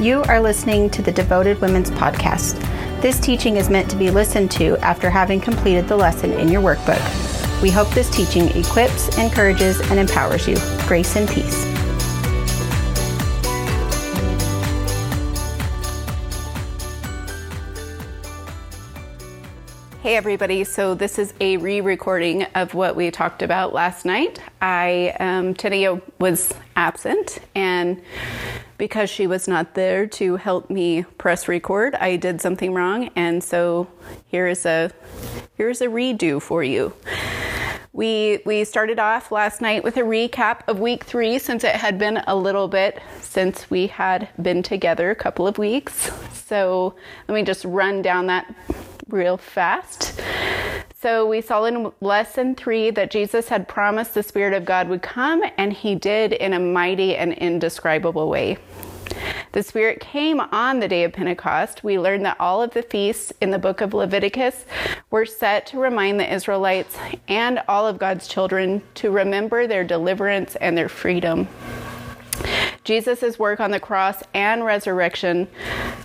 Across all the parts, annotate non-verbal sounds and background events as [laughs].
You are listening to the Devoted Women's Podcast. This teaching is meant to be listened to after having completed the lesson in your workbook. We hope this teaching equips, encourages, and empowers you. Grace and peace. Hey, everybody. So, this is a re recording of what we talked about last night. I, um, Tania was absent, and because she was not there to help me press record, I did something wrong. And so, here is a, here's a redo for you. We, we started off last night with a recap of week three since it had been a little bit since we had been together a couple of weeks. So let me just run down that real fast. So we saw in lesson three that Jesus had promised the Spirit of God would come, and he did in a mighty and indescribable way. The Spirit came on the day of Pentecost. We learned that all of the feasts in the book of Leviticus were set to remind the Israelites and all of God's children to remember their deliverance and their freedom. Jesus' work on the cross and resurrection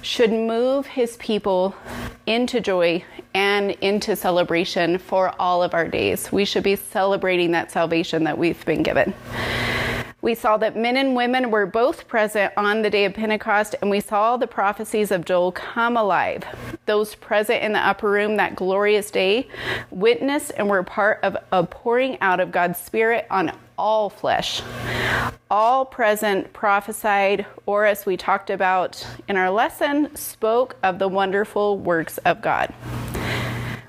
should move his people into joy and into celebration for all of our days. We should be celebrating that salvation that we've been given. We saw that men and women were both present on the day of Pentecost, and we saw the prophecies of Joel come alive. Those present in the upper room that glorious day witnessed and were part of a pouring out of God's Spirit on all flesh. All present prophesied, or as we talked about in our lesson, spoke of the wonderful works of God.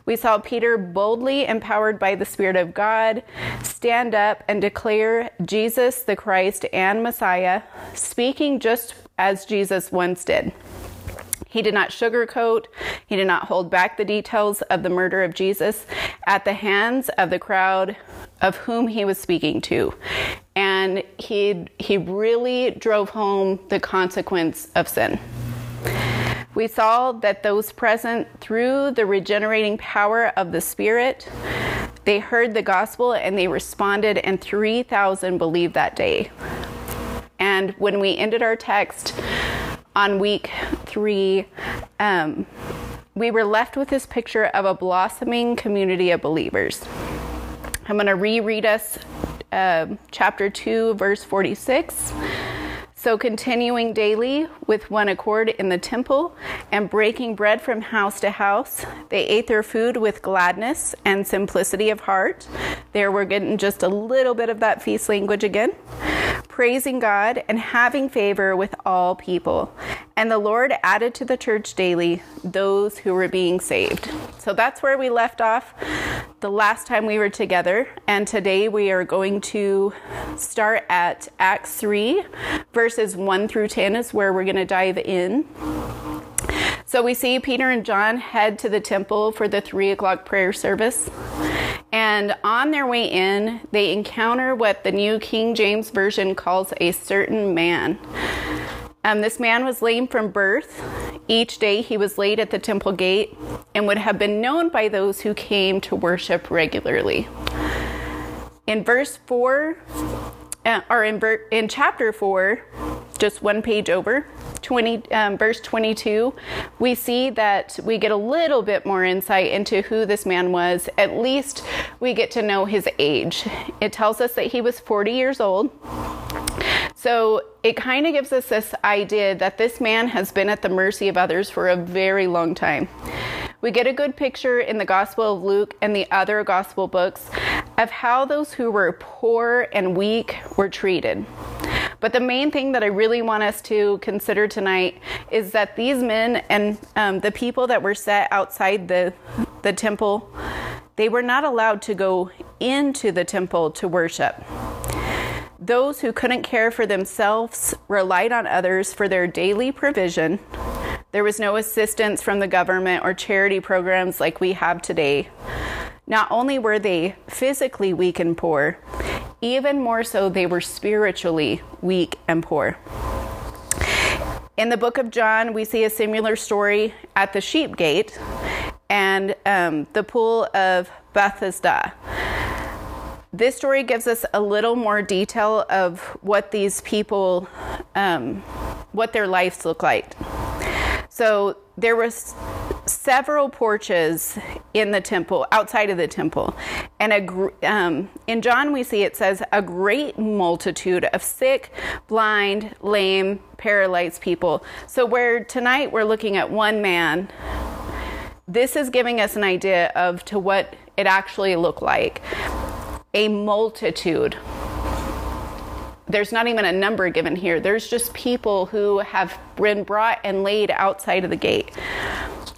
We saw Peter boldly empowered by the Spirit of God stand up and declare Jesus the Christ and Messiah, speaking just as Jesus once did. He did not sugarcoat, he did not hold back the details of the murder of Jesus at the hands of the crowd of whom he was speaking to. And he, he really drove home the consequence of sin. We saw that those present through the regenerating power of the Spirit, they heard the gospel and they responded, and 3,000 believed that day. And when we ended our text on week three, um, we were left with this picture of a blossoming community of believers. I'm going to reread us uh, chapter 2, verse 46. So, continuing daily with one accord in the temple and breaking bread from house to house, they ate their food with gladness and simplicity of heart. There we're getting just a little bit of that feast language again. Praising God and having favor with all people. And the Lord added to the church daily those who were being saved. So that's where we left off the last time we were together. And today we are going to start at Acts 3, verses 1 through 10 is where we're going to dive in. So we see Peter and John head to the temple for the three o'clock prayer service. And on their way in, they encounter what the New King James Version calls a certain man. Um, this man was lame from birth. Each day he was laid at the temple gate and would have been known by those who came to worship regularly. In verse 4, uh, or in, ver- in chapter 4, just one page over, 20, um, verse 22, we see that we get a little bit more insight into who this man was. At least we get to know his age. It tells us that he was 40 years old. So it kind of gives us this idea that this man has been at the mercy of others for a very long time. We get a good picture in the Gospel of Luke and the other Gospel books of how those who were poor and weak were treated. But the main thing that I really want us to consider tonight is that these men and um, the people that were set outside the, the temple, they were not allowed to go into the temple to worship. Those who couldn't care for themselves relied on others for their daily provision. There was no assistance from the government or charity programs like we have today. Not only were they physically weak and poor, even more so, they were spiritually weak and poor. In the book of John, we see a similar story at the sheep gate and um, the pool of Bethesda. this story gives us a little more detail of what these people, um, what their lives look like. So there was several porches in the temple, outside of the temple. And a, um, in John, we see it says a great multitude of sick, blind, lame, paralyzed people. So, where tonight we're looking at one man, this is giving us an idea of to what it actually looked like a multitude there's not even a number given here. There's just people who have been brought and laid outside of the gate.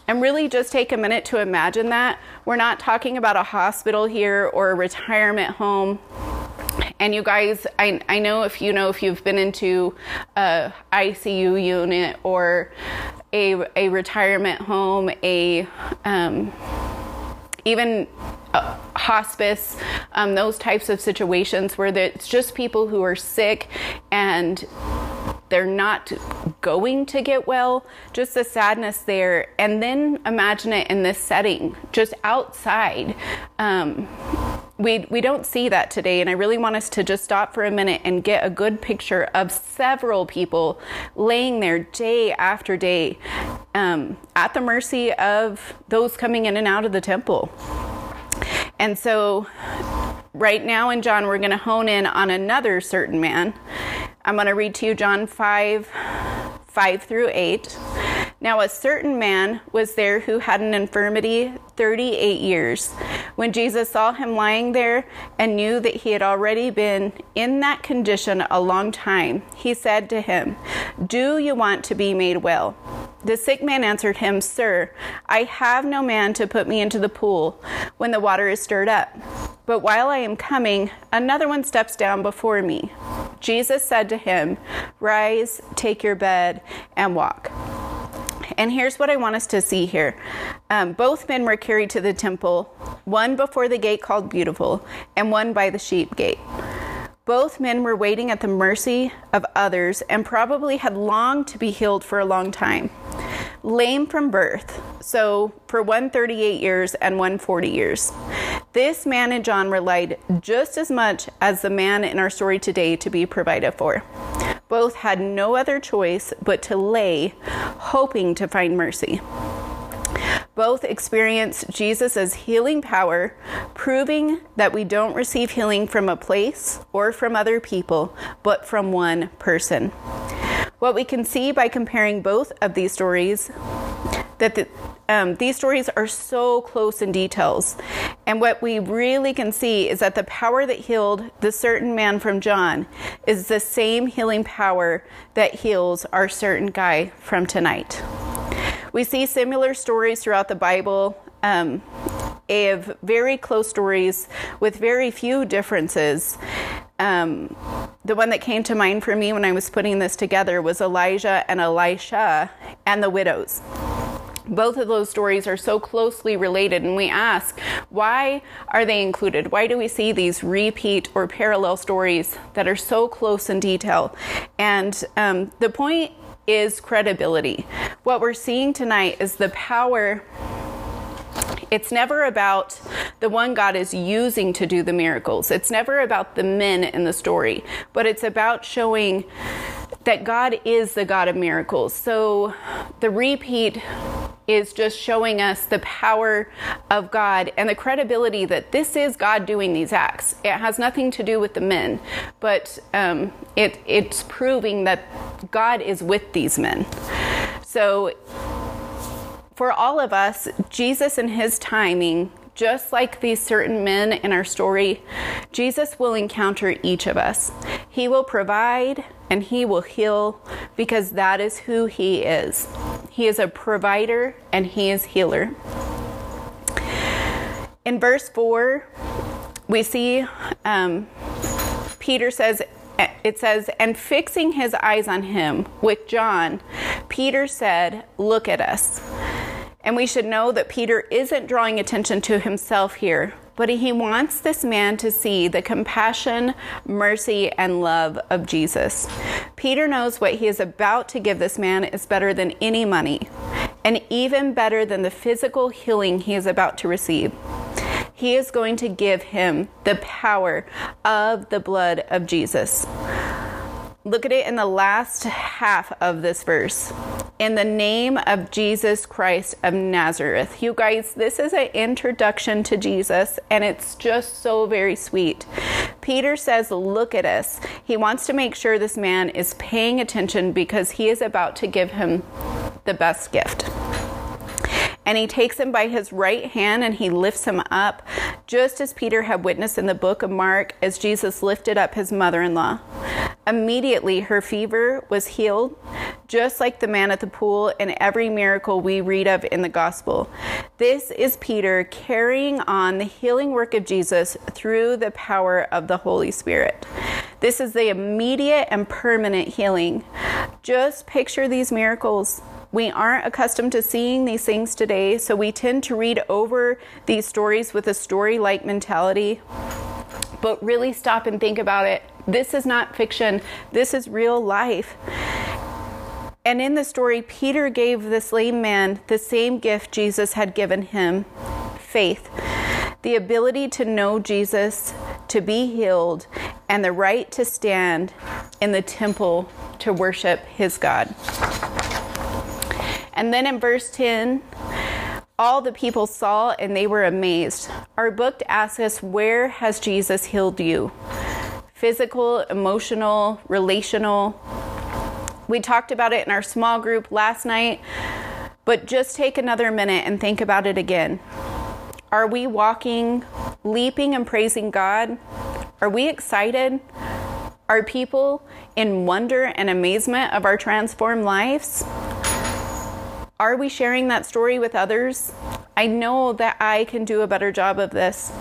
And really just take a minute to imagine that. We're not talking about a hospital here or a retirement home. And you guys, I, I know if you know if you've been into a ICU unit or a, a retirement home, a um, even uh, hospice, um, those types of situations where it's just people who are sick and they're not going to get well, just the sadness there. And then imagine it in this setting, just outside. Um, we, we don't see that today, and I really want us to just stop for a minute and get a good picture of several people laying there day after day um, at the mercy of those coming in and out of the temple. And so, right now in John, we're going to hone in on another certain man I'm going to read to you John 5 5 through 8. Now, a certain man was there who had an infirmity 38 years. When Jesus saw him lying there and knew that he had already been in that condition a long time, he said to him, Do you want to be made well? The sick man answered him, Sir, I have no man to put me into the pool when the water is stirred up. But while I am coming, another one steps down before me. Jesus said to him, Rise, take your bed, and walk. And here's what I want us to see here. Um, both men were carried to the temple, one before the gate called Beautiful, and one by the sheep gate. Both men were waiting at the mercy of others and probably had longed to be healed for a long time. Lame from birth, so for 138 years and 140 years. This man and John relied just as much as the man in our story today to be provided for. Both had no other choice but to lay, hoping to find mercy. Both experienced Jesus' healing power, proving that we don't receive healing from a place or from other people, but from one person. What we can see by comparing both of these stories that the, um, these stories are so close in details. And what we really can see is that the power that healed the certain man from John is the same healing power that heals our certain guy from tonight. We see similar stories throughout the Bible. Um, of very close stories with very few differences. Um, the one that came to mind for me when I was putting this together was Elijah and Elisha and the widows both of those stories are so closely related and we ask why are they included why do we see these repeat or parallel stories that are so close in detail and um, the point is credibility what we're seeing tonight is the power it's never about the one God is using to do the miracles. It's never about the men in the story, but it's about showing that God is the God of miracles. So the repeat is just showing us the power of God and the credibility that this is God doing these acts. It has nothing to do with the men, but um, it, it's proving that God is with these men. So, for all of us, Jesus and his timing just like these certain men in our story, Jesus will encounter each of us. He will provide and He will heal because that is who He is. He is a provider and He is healer. In verse 4, we see um, Peter says, it says, and fixing his eyes on him with John, Peter said, Look at us. And we should know that Peter isn't drawing attention to himself here, but he wants this man to see the compassion, mercy, and love of Jesus. Peter knows what he is about to give this man is better than any money, and even better than the physical healing he is about to receive. he is going to give him the power of the blood of Jesus. Look at it in the last half of this verse. In the name of Jesus Christ of Nazareth. You guys, this is an introduction to Jesus, and it's just so very sweet. Peter says, Look at us. He wants to make sure this man is paying attention because he is about to give him the best gift and he takes him by his right hand and he lifts him up, just as Peter had witnessed in the book of Mark as Jesus lifted up his mother in law. Immediately, her fever was healed, just like the man at the pool and every miracle we read of in the gospel. This is Peter carrying on the healing work of Jesus through the power of the Holy Spirit. This is the immediate and permanent healing. Just picture these miracles. We aren't accustomed to seeing these things today, so we tend to read over these stories with a story like mentality. But really stop and think about it. This is not fiction, this is real life. And in the story, Peter gave this lame man the same gift Jesus had given him faith, the ability to know Jesus, to be healed, and the right to stand in the temple to worship his God. And then in verse 10, all the people saw and they were amazed. Our book asks us, Where has Jesus healed you? Physical, emotional, relational. We talked about it in our small group last night, but just take another minute and think about it again. Are we walking, leaping, and praising God? Are we excited? Are people in wonder and amazement of our transformed lives? Are we sharing that story with others? I know that I can do a better job of this.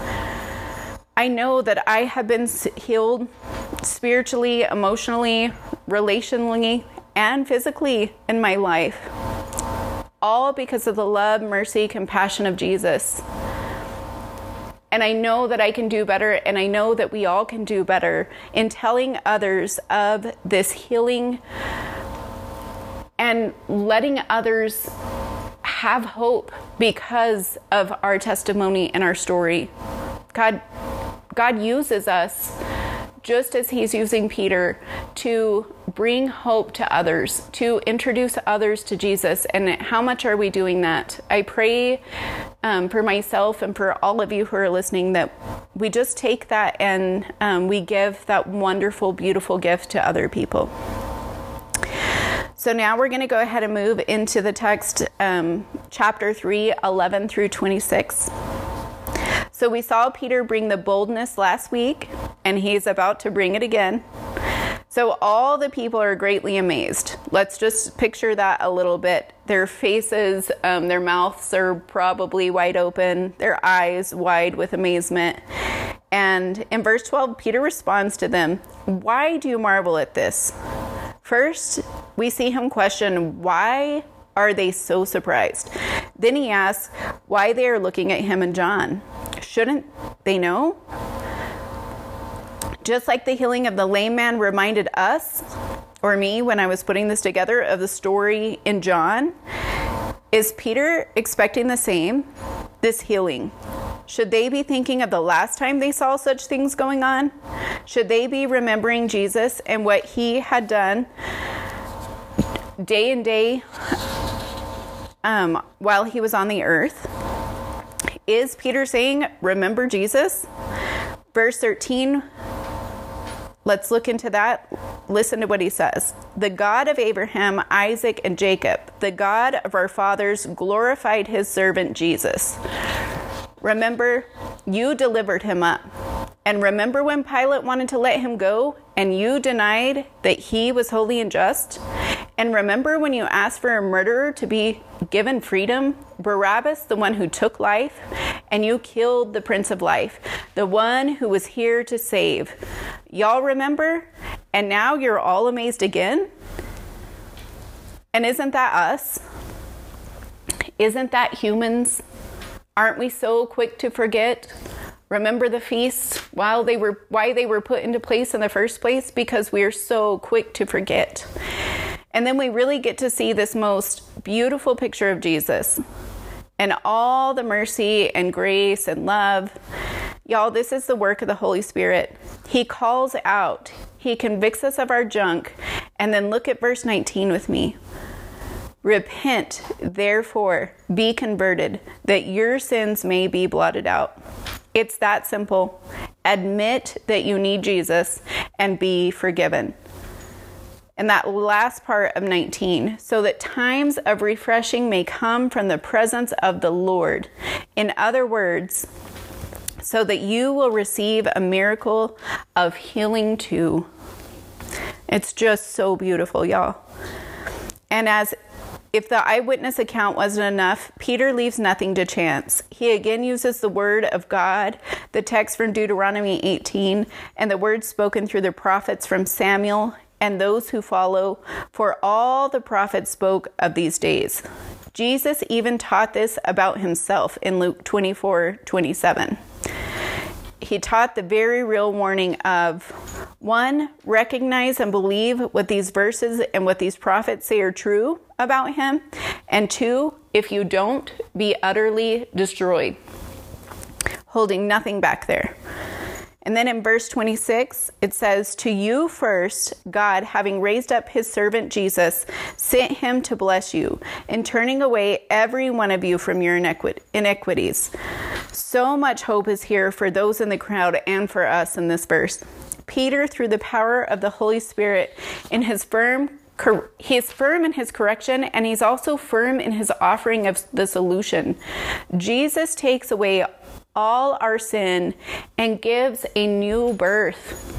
I know that I have been healed spiritually, emotionally, relationally, and physically in my life. All because of the love, mercy, compassion of Jesus. And I know that I can do better, and I know that we all can do better in telling others of this healing and letting others have hope because of our testimony and our story. God God uses us just as he's using Peter to bring hope to others, to introduce others to Jesus. And how much are we doing that? I pray um, for myself and for all of you who are listening that we just take that and um, we give that wonderful, beautiful gift to other people. So now we're going to go ahead and move into the text, um, chapter 3, 11 through 26. So we saw Peter bring the boldness last week, and he's about to bring it again. So all the people are greatly amazed. Let's just picture that a little bit. Their faces, um, their mouths are probably wide open, their eyes wide with amazement. And in verse 12, Peter responds to them, Why do you marvel at this? First, we see him question why are they so surprised? Then he asks why they are looking at him and John. Shouldn't they know? Just like the healing of the lame man reminded us, or me when I was putting this together, of the story in John, is Peter expecting the same? This healing. Should they be thinking of the last time they saw such things going on? Should they be remembering Jesus and what he had done day and day um, while he was on the earth? Is Peter saying, Remember Jesus? Verse 13, let's look into that. Listen to what he says. The God of Abraham, Isaac, and Jacob, the God of our fathers, glorified his servant Jesus Remember, you delivered him up. And remember when Pilate wanted to let him go and you denied that he was holy and just? And remember when you asked for a murderer to be given freedom? Barabbas, the one who took life, and you killed the Prince of Life, the one who was here to save. Y'all remember? And now you're all amazed again? And isn't that us? Isn't that humans? Aren't we so quick to forget? Remember the feasts while they were why they were put into place in the first place because we are so quick to forget. And then we really get to see this most beautiful picture of Jesus. and all the mercy and grace and love. Y'all, this is the work of the Holy Spirit. He calls out, He convicts us of our junk. And then look at verse 19 with me. Repent, therefore, be converted, that your sins may be blotted out. It's that simple. Admit that you need Jesus and be forgiven and that last part of 19, so that times of refreshing may come from the presence of the Lord. In other words, so that you will receive a miracle of healing too. It's just so beautiful, y'all. And as if the eyewitness account wasn't enough, Peter leaves nothing to chance. He again uses the word of God, the text from Deuteronomy 18, and the words spoken through the prophets from Samuel and those who follow, for all the prophets spoke of these days. Jesus even taught this about himself in Luke 24 27. He taught the very real warning of one, recognize and believe what these verses and what these prophets say are true about him, and two, if you don't, be utterly destroyed, holding nothing back there. And then in verse 26, it says, To you first, God, having raised up his servant Jesus, sent him to bless you, in turning away every one of you from your iniquities. So much hope is here for those in the crowd and for us in this verse. Peter, through the power of the Holy Spirit, in his firm he's firm in his correction and he's also firm in his offering of the solution. Jesus takes away all our sin and gives a new birth.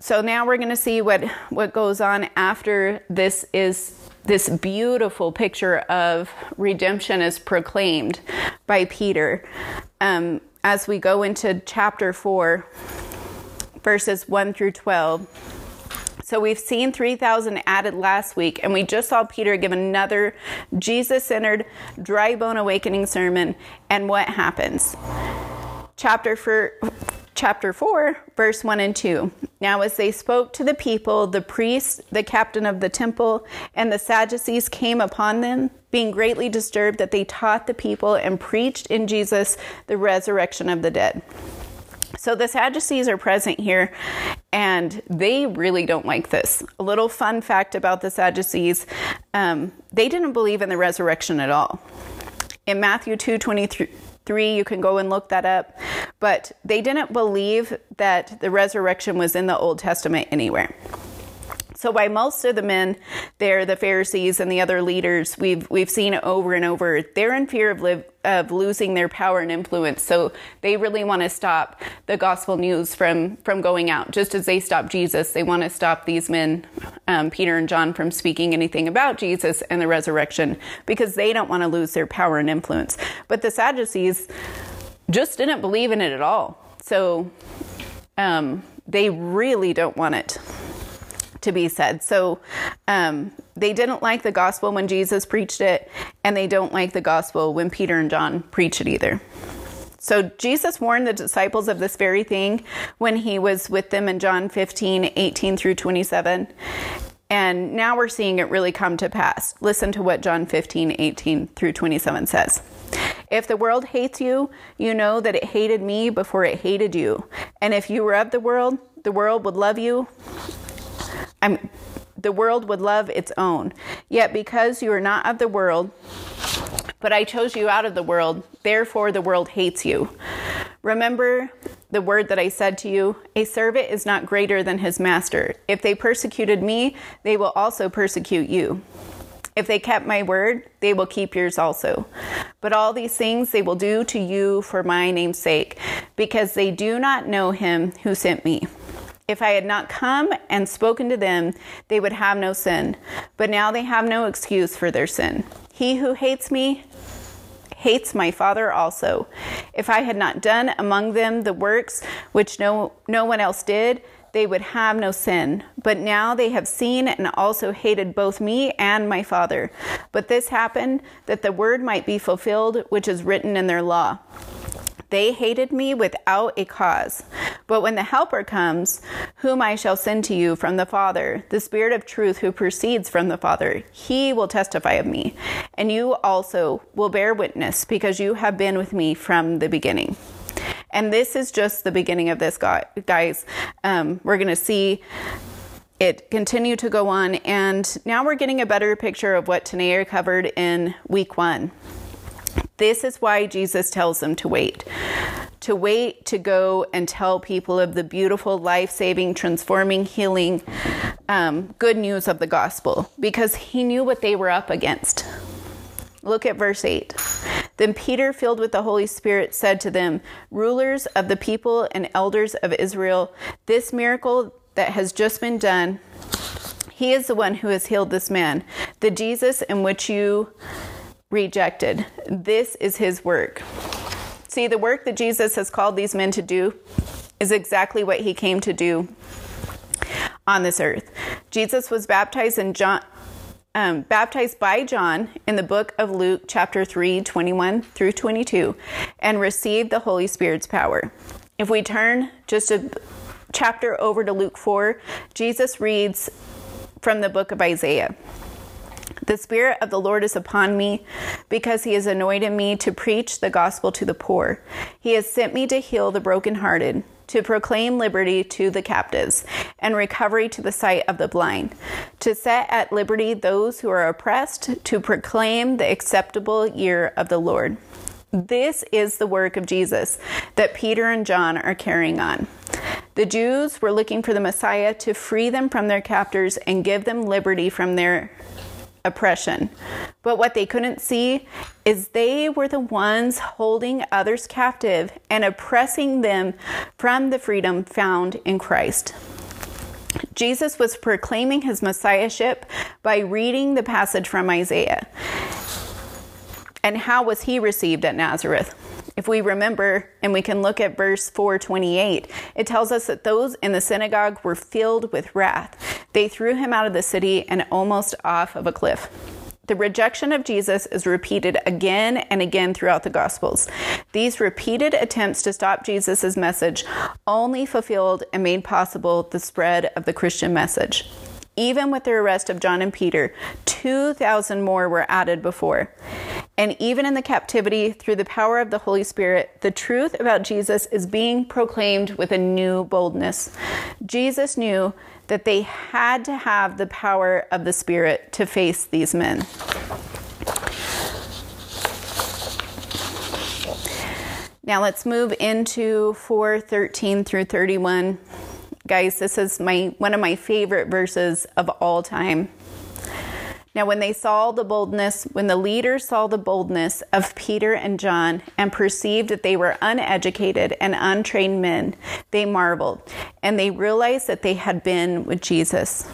So now we're going to see what what goes on after this is this beautiful picture of redemption is proclaimed by Peter. Um, as we go into chapter 4, verses 1 through 12. So we've seen 3,000 added last week, and we just saw Peter give another Jesus centered, dry bone awakening sermon. And what happens? Chapter for chapter 4, verse 1 and 2. Now, as they spoke to the people, the priests, the captain of the temple, and the Sadducees came upon them, being greatly disturbed that they taught the people and preached in Jesus the resurrection of the dead. So the Sadducees are present here and they really don't like this. A little fun fact about the Sadducees um, they didn't believe in the resurrection at all. In Matthew 2 23, you can go and look that up, but they didn't believe that the resurrection was in the Old Testament anywhere. So by most of the men there, the Pharisees and the other leaders, we've we've seen over and over. They're in fear of live, of losing their power and influence. So they really want to stop the gospel news from from going out. Just as they stopped Jesus, they want to stop these men, um, Peter and John, from speaking anything about Jesus and the resurrection because they don't want to lose their power and influence. But the Sadducees just didn't believe in it at all. So um, they really don't want it to be said. So um, they didn't like the gospel when Jesus preached it, and they don't like the gospel when Peter and John preach it either. So Jesus warned the disciples of this very thing when he was with them in John 15, 18 through 27. And now we're seeing it really come to pass. Listen to what John 15, 18 through 27 says. If the world hates you, you know that it hated me before it hated you. And if you were of the world, the world would love you I'm, the world would love its own. Yet because you are not of the world, but I chose you out of the world, therefore the world hates you. Remember the word that I said to you A servant is not greater than his master. If they persecuted me, they will also persecute you. If they kept my word, they will keep yours also. But all these things they will do to you for my name's sake, because they do not know him who sent me. If I had not come and spoken to them, they would have no sin. But now they have no excuse for their sin. He who hates me hates my Father also. If I had not done among them the works which no, no one else did, they would have no sin. But now they have seen and also hated both me and my Father. But this happened that the word might be fulfilled which is written in their law They hated me without a cause. But when the Helper comes, whom I shall send to you from the Father, the Spirit of truth who proceeds from the Father, he will testify of me. And you also will bear witness, because you have been with me from the beginning. And this is just the beginning of this, guys. Um, we're going to see it continue to go on. And now we're getting a better picture of what Tanea covered in week one. This is why Jesus tells them to wait. To wait to go and tell people of the beautiful, life saving, transforming, healing um, good news of the gospel because he knew what they were up against. Look at verse 8. Then Peter, filled with the Holy Spirit, said to them, Rulers of the people and elders of Israel, this miracle that has just been done, he is the one who has healed this man, the Jesus in which you rejected. This is his work. See, the work that Jesus has called these men to do is exactly what he came to do on this earth. Jesus was baptized in John. Um, baptized by John in the book of Luke, chapter 3, 21 through 22, and received the Holy Spirit's power. If we turn just a chapter over to Luke 4, Jesus reads from the book of Isaiah. The Spirit of the Lord is upon me because He has anointed me to preach the gospel to the poor. He has sent me to heal the brokenhearted, to proclaim liberty to the captives, and recovery to the sight of the blind, to set at liberty those who are oppressed, to proclaim the acceptable year of the Lord. This is the work of Jesus that Peter and John are carrying on. The Jews were looking for the Messiah to free them from their captors and give them liberty from their oppression. But what they couldn't see is they were the ones holding others captive and oppressing them from the freedom found in Christ. Jesus was proclaiming his messiahship by reading the passage from Isaiah. And how was he received at Nazareth? If we remember and we can look at verse 428, it tells us that those in the synagogue were filled with wrath. They threw him out of the city and almost off of a cliff. The rejection of Jesus is repeated again and again throughout the Gospels. These repeated attempts to stop Jesus' message only fulfilled and made possible the spread of the Christian message. Even with the arrest of John and Peter, 2,000 more were added before. And even in the captivity, through the power of the Holy Spirit, the truth about Jesus is being proclaimed with a new boldness. Jesus knew that they had to have the power of the Spirit to face these men. Now let's move into 413 through 31. Guys, this is my one of my favorite verses of all time. Now, when they saw the boldness, when the leaders saw the boldness of Peter and John and perceived that they were uneducated and untrained men, they marveled and they realized that they had been with Jesus.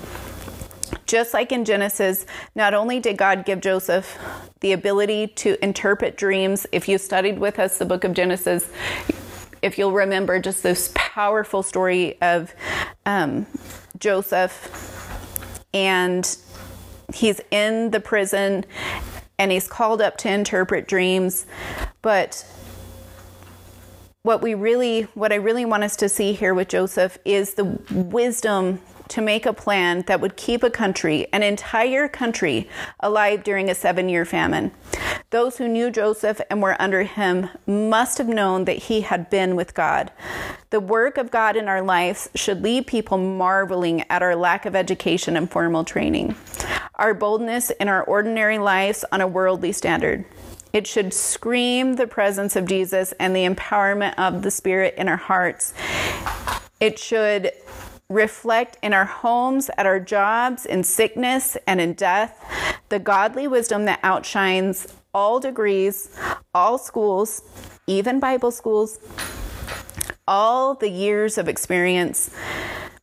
Just like in Genesis, not only did God give Joseph the ability to interpret dreams, if you studied with us the book of Genesis, if you'll remember just this powerful story of um, Joseph and he's in the prison and he's called up to interpret dreams. But what we really, what I really want us to see here with Joseph is the wisdom to make a plan that would keep a country, an entire country, alive during a seven year famine. Those who knew Joseph and were under him must have known that he had been with God. The work of God in our lives should leave people marveling at our lack of education and formal training, our boldness in our ordinary lives on a worldly standard. It should scream the presence of Jesus and the empowerment of the Spirit in our hearts. It should reflect in our homes, at our jobs, in sickness and in death, the godly wisdom that outshines all degrees, all schools, even Bible schools, all the years of experience.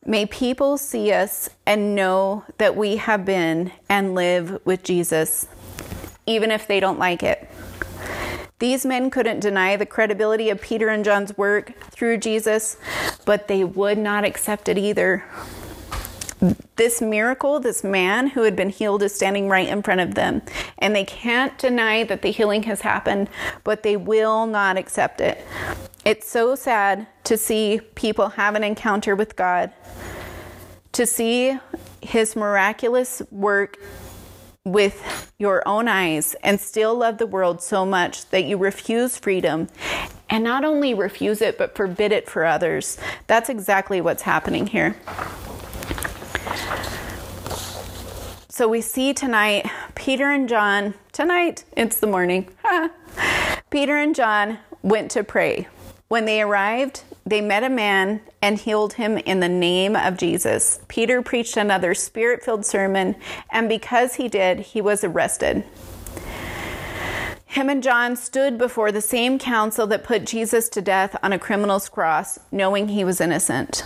May people see us and know that we have been and live with Jesus, even if they don't like it. These men couldn't deny the credibility of Peter and John's work through Jesus, but they would not accept it either. This miracle, this man who had been healed is standing right in front of them. And they can't deny that the healing has happened, but they will not accept it. It's so sad to see people have an encounter with God, to see his miraculous work with your own eyes and still love the world so much that you refuse freedom and not only refuse it, but forbid it for others. That's exactly what's happening here. So we see tonight Peter and John, tonight, it's the morning. [laughs] Peter and John went to pray. When they arrived, they met a man and healed him in the name of Jesus. Peter preached another spirit filled sermon, and because he did, he was arrested. Him and John stood before the same council that put Jesus to death on a criminal's cross, knowing he was innocent.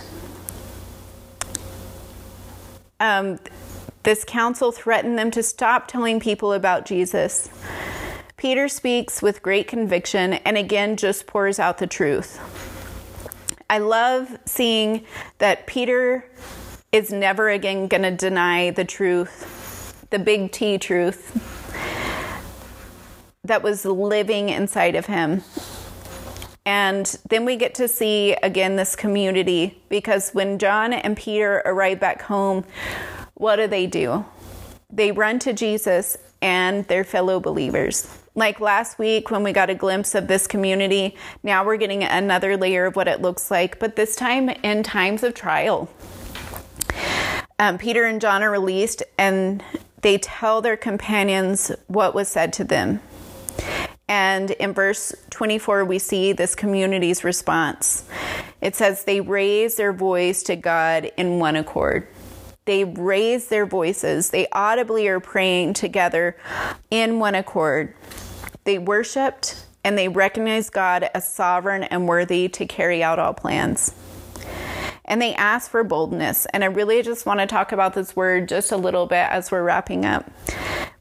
Um, this council threatened them to stop telling people about Jesus. Peter speaks with great conviction and again just pours out the truth. I love seeing that Peter is never again going to deny the truth, the big T truth that was living inside of him. And then we get to see again this community because when John and Peter arrive back home, what do they do? They run to Jesus and their fellow believers. Like last week when we got a glimpse of this community, now we're getting another layer of what it looks like, but this time in times of trial. Um, Peter and John are released and they tell their companions what was said to them. And in verse 24, we see this community's response. It says, They raise their voice to God in one accord. They raise their voices. They audibly are praying together in one accord. They worshiped and they recognized God as sovereign and worthy to carry out all plans. And they asked for boldness. And I really just want to talk about this word just a little bit as we're wrapping up.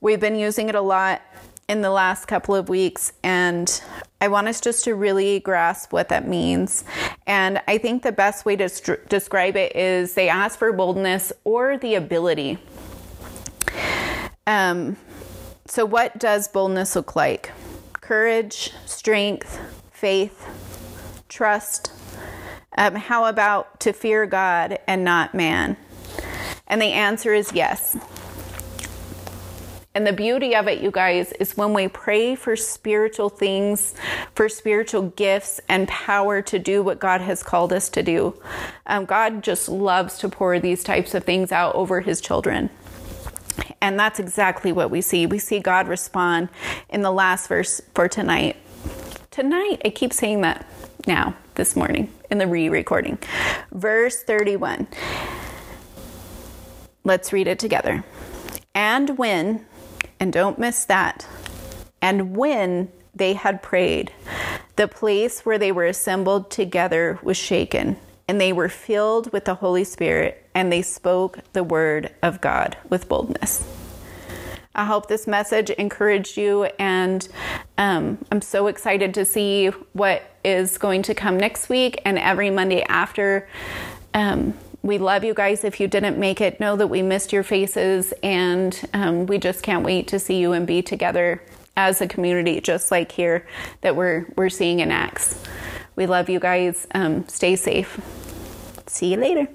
We've been using it a lot in the last couple of weeks, and I want us just to really grasp what that means. And I think the best way to st- describe it is they ask for boldness or the ability. Um, so, what does boldness look like? Courage, strength, faith, trust. Um, how about to fear God and not man? And the answer is yes. And the beauty of it, you guys, is when we pray for spiritual things, for spiritual gifts and power to do what God has called us to do. Um, God just loves to pour these types of things out over his children. And that's exactly what we see. We see God respond in the last verse for tonight. Tonight, I keep saying that now, this morning, in the re recording. Verse 31. Let's read it together. And when and don't miss that. And when they had prayed, the place where they were assembled together was shaken, and they were filled with the Holy Spirit, and they spoke the word of God with boldness. I hope this message encouraged you, and um, I'm so excited to see what is going to come next week and every Monday after. Um, we love you guys. If you didn't make it, know that we missed your faces and um, we just can't wait to see you and be together as a community, just like here that we're, we're seeing in Acts. We love you guys. Um, stay safe. See you later.